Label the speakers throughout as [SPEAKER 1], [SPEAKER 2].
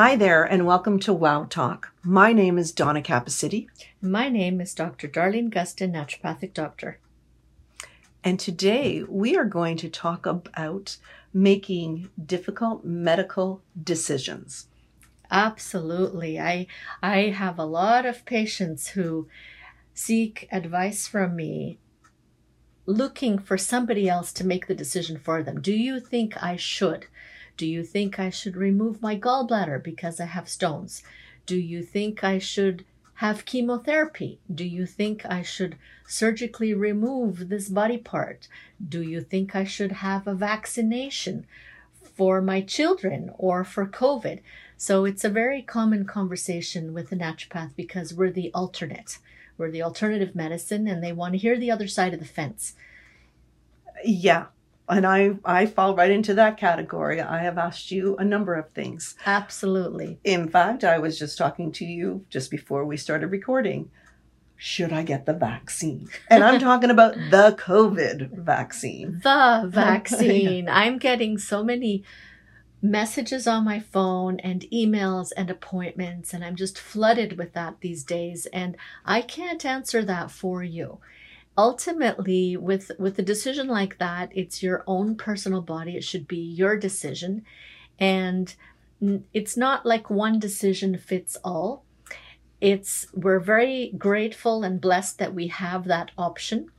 [SPEAKER 1] Hi there, and welcome to Wow Talk. My name is Donna Capacity.
[SPEAKER 2] My name is Dr. Darlene Augustin, naturopathic doctor.
[SPEAKER 1] And today we are going to talk about making difficult medical decisions.
[SPEAKER 2] Absolutely. I I have a lot of patients who seek advice from me looking for somebody else to make the decision for them. Do you think I should? Do you think I should remove my gallbladder because I have stones? Do you think I should have chemotherapy? Do you think I should surgically remove this body part? Do you think I should have a vaccination for my children or for COVID? So it's a very common conversation with a naturopath because we're the alternate. We're the alternative medicine and they want to hear the other side of the fence.
[SPEAKER 1] Yeah. And I, I fall right into that category. I have asked you a number of things.
[SPEAKER 2] Absolutely.
[SPEAKER 1] In fact, I was just talking to you just before we started recording. Should I get the vaccine? And I'm talking about the COVID vaccine.
[SPEAKER 2] The vaccine. I'm getting so many messages on my phone and emails and appointments, and I'm just flooded with that these days. And I can't answer that for you. Ultimately, with with a decision like that, it's your own personal body. It should be your decision, and it's not like one decision fits all. It's we're very grateful and blessed that we have that option,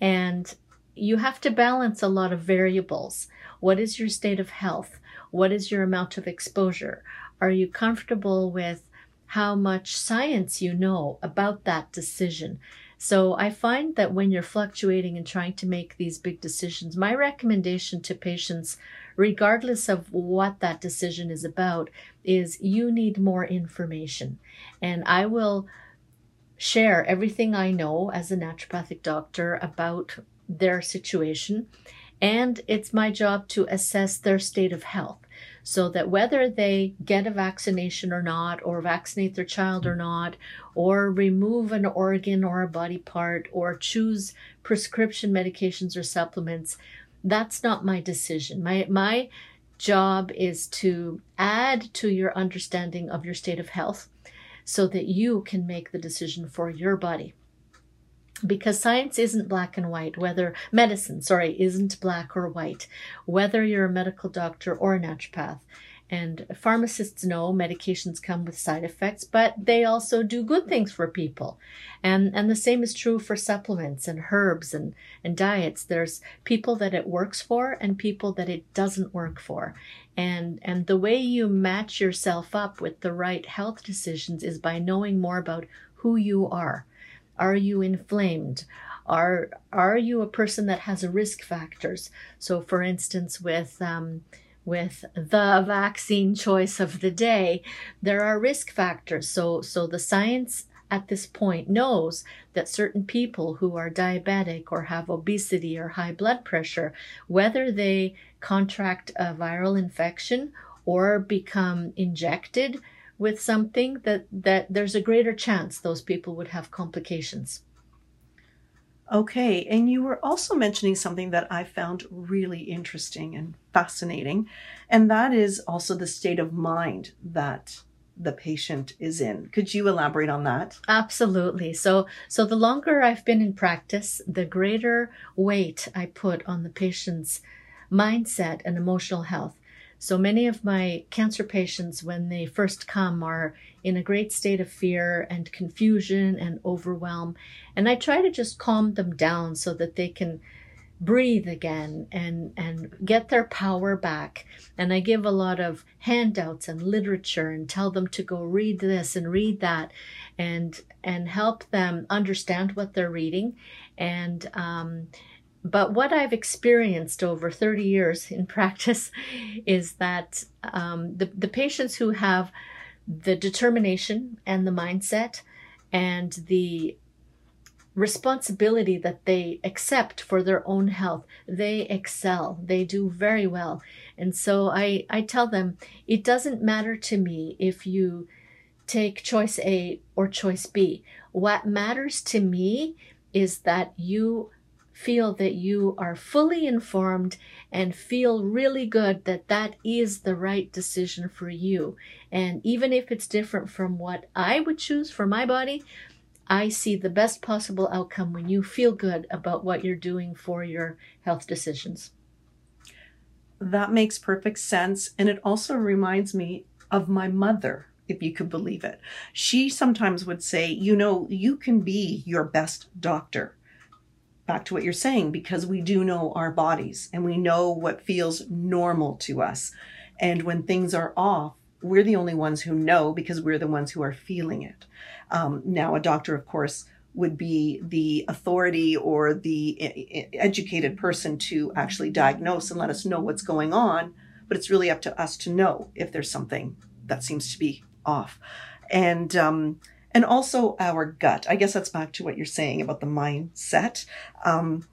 [SPEAKER 2] and you have to balance a lot of variables. What is your state of health? What is your amount of exposure? Are you comfortable with how much science you know about that decision? So I find that when you're fluctuating and trying to make these big decisions, my recommendation to patients, regardless of what that decision is about, is you need more information. And I will share everything I know as a naturopathic doctor about their situation. And it's my job to assess their state of health so that whether they get a vaccination or not, or vaccinate their child or not, or remove an organ or a body part, or choose prescription medications or supplements, that's not my decision. My, my job is to add to your understanding of your state of health so that you can make the decision for your body because science isn't black and white whether medicine sorry isn't black or white whether you're a medical doctor or a naturopath. And pharmacists know medications come with side effects but they also do good things for people. And and the same is true for supplements and herbs and and diets. There's people that it works for and people that it doesn't work for. And and the way you match yourself up with the right health decisions is by knowing more about who you are are you inflamed? Are are you a person that has risk factors? So, for instance, with um, with the vaccine choice of the day, there are risk factors. So, so the science at this point knows that certain people who are diabetic or have obesity or high blood pressure, whether they contract a viral infection or become injected with something that that there's a greater chance those people would have complications.
[SPEAKER 1] Okay and you were also mentioning something that i found really interesting and fascinating and that is also the state of mind that the patient is in. Could you elaborate on that?
[SPEAKER 2] Absolutely. So so the longer i've been in practice the greater weight i put on the patient's mindset and emotional health so many of my cancer patients, when they first come, are in a great state of fear and confusion and overwhelm. And I try to just calm them down so that they can breathe again and and get their power back and i give a lot of handouts and literature and tell them to go read this and read that and and help them understand what they're reading and um, but what I've experienced over 30 years in practice is that um, the, the patients who have the determination and the mindset and the responsibility that they accept for their own health, they excel. They do very well. And so I, I tell them it doesn't matter to me if you take choice A or choice B. What matters to me is that you feel that you are fully informed and feel really good that that is the right decision for you. And even if it's different from what I would choose for my body, I see the best possible outcome when you feel good about what you're doing for your health decisions.
[SPEAKER 1] That makes perfect sense. And it also reminds me of my mother, if you could believe it. She sometimes would say, You know, you can be your best doctor. Back to what you're saying, because we do know our bodies and we know what feels normal to us. And when things are off, we're the only ones who know because we're the ones who are feeling it. Um, now, a doctor, of course, would be the authority or the educated person to actually diagnose and let us know what's going on. But it's really up to us to know if there's something that seems to be off. And um, and also our gut. I guess that's back to what you're saying about the mindset. Um,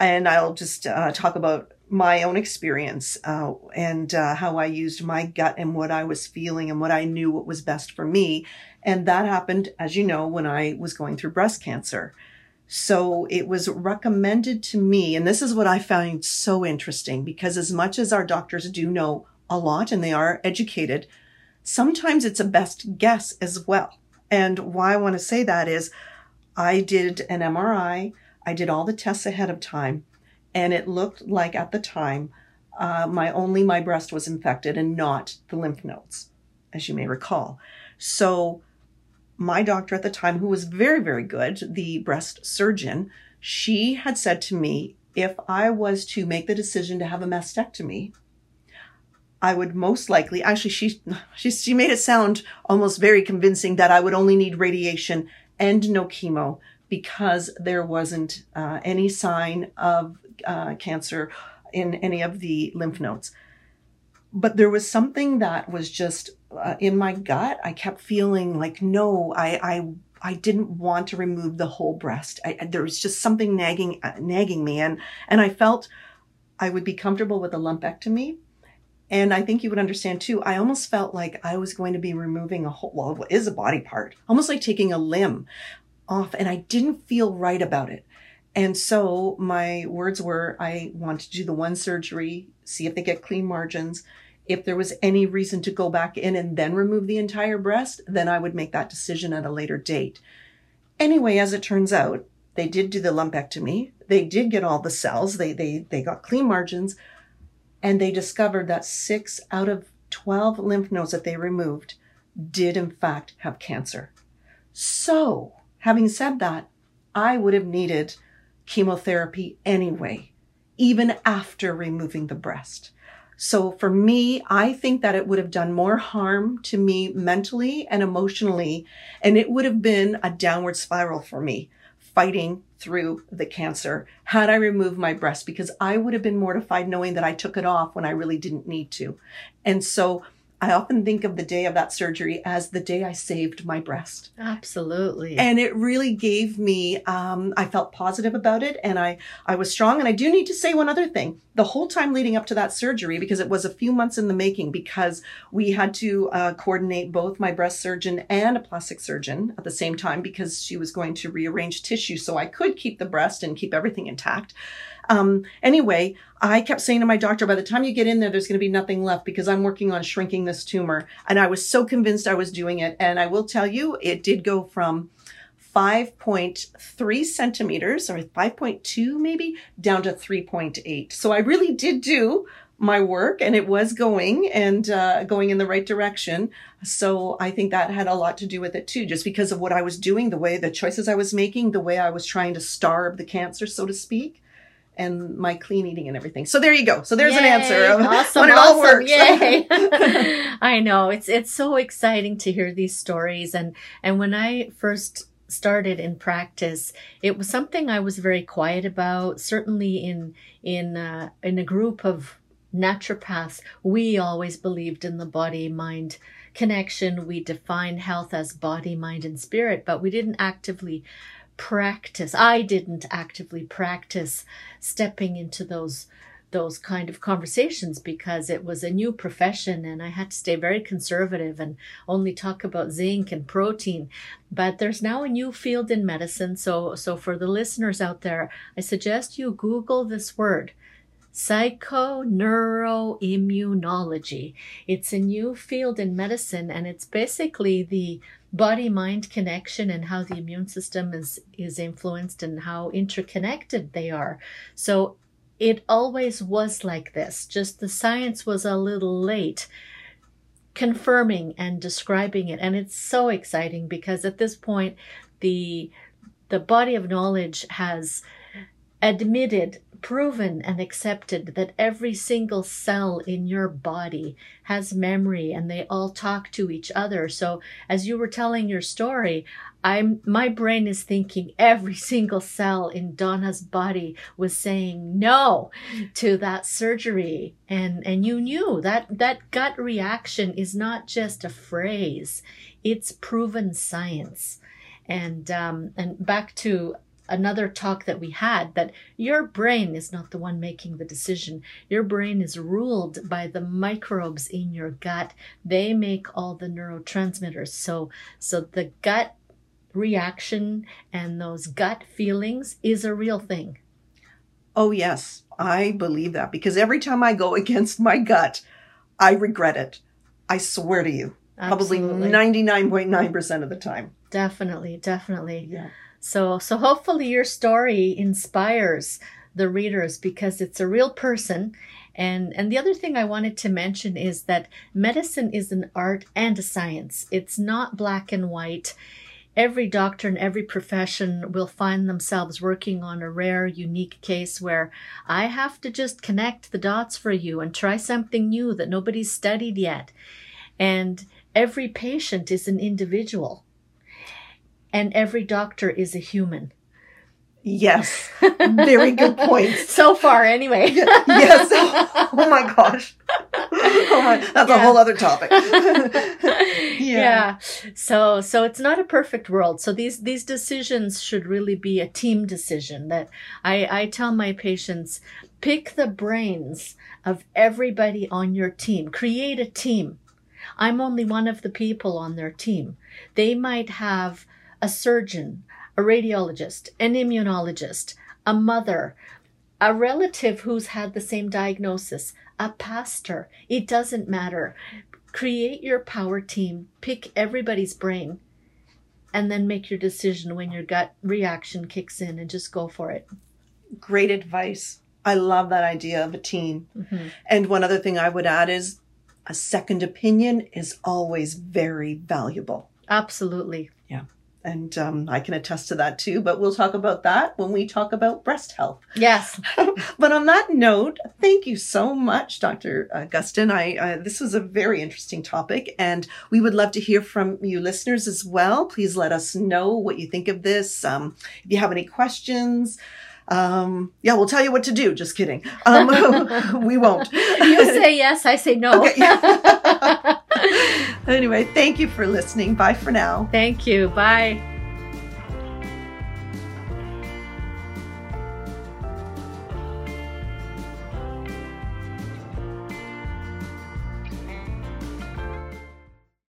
[SPEAKER 1] and I'll just uh, talk about my own experience uh, and uh, how I used my gut and what I was feeling and what I knew what was best for me. And that happened, as you know, when I was going through breast cancer. So it was recommended to me, and this is what I found so interesting because as much as our doctors do know a lot and they are educated, sometimes it's a best guess as well. And why I want to say that is I did an MRI, I did all the tests ahead of time, and it looked like at the time uh, my only my breast was infected and not the lymph nodes, as you may recall. So my doctor at the time, who was very, very good, the breast surgeon, she had said to me, if I was to make the decision to have a mastectomy, I would most likely, actually, she, she, she made it sound almost very convincing that I would only need radiation and no chemo because there wasn't uh, any sign of uh, cancer in any of the lymph nodes. But there was something that was just uh, in my gut. I kept feeling like, no, I, I, I didn't want to remove the whole breast. I, there was just something nagging, nagging me, and and I felt I would be comfortable with a lumpectomy and I think you would understand too. I almost felt like I was going to be removing a whole, well, it is a body part, almost like taking a limb off. And I didn't feel right about it. And so my words were, I want to do the one surgery, see if they get clean margins. If there was any reason to go back in and then remove the entire breast, then I would make that decision at a later date. Anyway, as it turns out, they did do the lumpectomy. They did get all the cells. They, they, they got clean margins and they discovered that six out of 12 lymph nodes that they removed did in fact have cancer. So, having said that, I would have needed chemotherapy anyway, even after removing the breast. So for me, I think that it would have done more harm to me mentally and emotionally, and it would have been a downward spiral for me fighting through the cancer had I removed my breast because I would have been mortified knowing that I took it off when I really didn't need to. And so I often think of the day of that surgery as the day I saved my breast.
[SPEAKER 2] Absolutely.
[SPEAKER 1] And it really gave me, um, I felt positive about it and I, I was strong. And I do need to say one other thing. The whole time leading up to that surgery, because it was a few months in the making, because we had to uh, coordinate both my breast surgeon and a plastic surgeon at the same time because she was going to rearrange tissue so I could keep the breast and keep everything intact. Um, anyway, I kept saying to my doctor, by the time you get in there, there's going to be nothing left because I'm working on shrinking this tumor. And I was so convinced I was doing it. And I will tell you, it did go from 5.3 centimeters or 5.2 maybe down to 3.8. So I really did do my work and it was going and uh, going in the right direction. So I think that had a lot to do with it too, just because of what I was doing, the way the choices I was making, the way I was trying to starve the cancer, so to speak and my clean eating and everything. So there you go. So there's Yay, an answer of awesome, when it awesome, all works.
[SPEAKER 2] Yay. I know it's it's so exciting to hear these stories and and when I first started in practice, it was something I was very quiet about. Certainly in in uh, in a group of naturopaths, we always believed in the body mind connection. We define health as body, mind, and spirit, but we didn't actively practice. I didn't actively practice stepping into those those kind of conversations because it was a new profession and I had to stay very conservative and only talk about zinc and protein. But there's now a new field in medicine. So, so for the listeners out there, I suggest you Google this word. Psychoneuroimmunology. It's a new field in medicine and it's basically the body mind connection and how the immune system is is influenced and how interconnected they are. So it always was like this, just the science was a little late confirming and describing it. And it's so exciting because at this point, the the body of knowledge has admitted proven and accepted that every single cell in your body has memory and they all talk to each other. So as you were telling your story, I'm my brain is thinking every single cell in Donna's body was saying no to that surgery and and you knew that that gut reaction is not just a phrase it's proven science and um and back to another talk that we had that your brain is not the one making the decision. Your brain is ruled by the microbes in your gut. They make all the neurotransmitters. So so the gut reaction and those gut feelings is a real thing.
[SPEAKER 1] Oh yes, I believe that because every time I go against my gut, I regret it. I swear to you.
[SPEAKER 2] Absolutely.
[SPEAKER 1] Probably 99.9% of the time.
[SPEAKER 2] Definitely, definitely.
[SPEAKER 1] Yeah.
[SPEAKER 2] So, so hopefully your story inspires the readers because it's a real person. And, and the other thing I wanted to mention is that medicine is an art and a science. It's not black and white. Every doctor in every profession will find themselves working on a rare, unique case where I have to just connect the dots for you and try something new that nobody's studied yet. And every patient is an individual and every doctor is a human.
[SPEAKER 1] Yes. Very good point.
[SPEAKER 2] so far, anyway.
[SPEAKER 1] yes. Oh my gosh. Oh my, that's yeah. a whole other topic.
[SPEAKER 2] yeah. yeah. So so it's not a perfect world. So these these decisions should really be a team decision. That I I tell my patients, pick the brains of everybody on your team. Create a team. I'm only one of the people on their team. They might have a surgeon, a radiologist, an immunologist, a mother, a relative who's had the same diagnosis, a pastor. It doesn't matter. Create your power team, pick everybody's brain, and then make your decision when your gut reaction kicks in and just go for it.
[SPEAKER 1] Great advice. I love that idea of a team. Mm-hmm. And one other thing I would add is a second opinion is always very valuable.
[SPEAKER 2] Absolutely.
[SPEAKER 1] Yeah and um, I can attest to that too. But we'll talk about that when we talk about breast health.
[SPEAKER 2] Yes.
[SPEAKER 1] but on that note, thank you so much, Dr. Augustin. I uh, this was a very interesting topic, and we would love to hear from you, listeners, as well. Please let us know what you think of this. Um, if you have any questions. Um, yeah, we'll tell you what to do. Just kidding. Um, we won't.
[SPEAKER 2] You say yes, I say no. Okay.
[SPEAKER 1] Anyway, thank you for listening. Bye for now.
[SPEAKER 2] Thank you. Bye.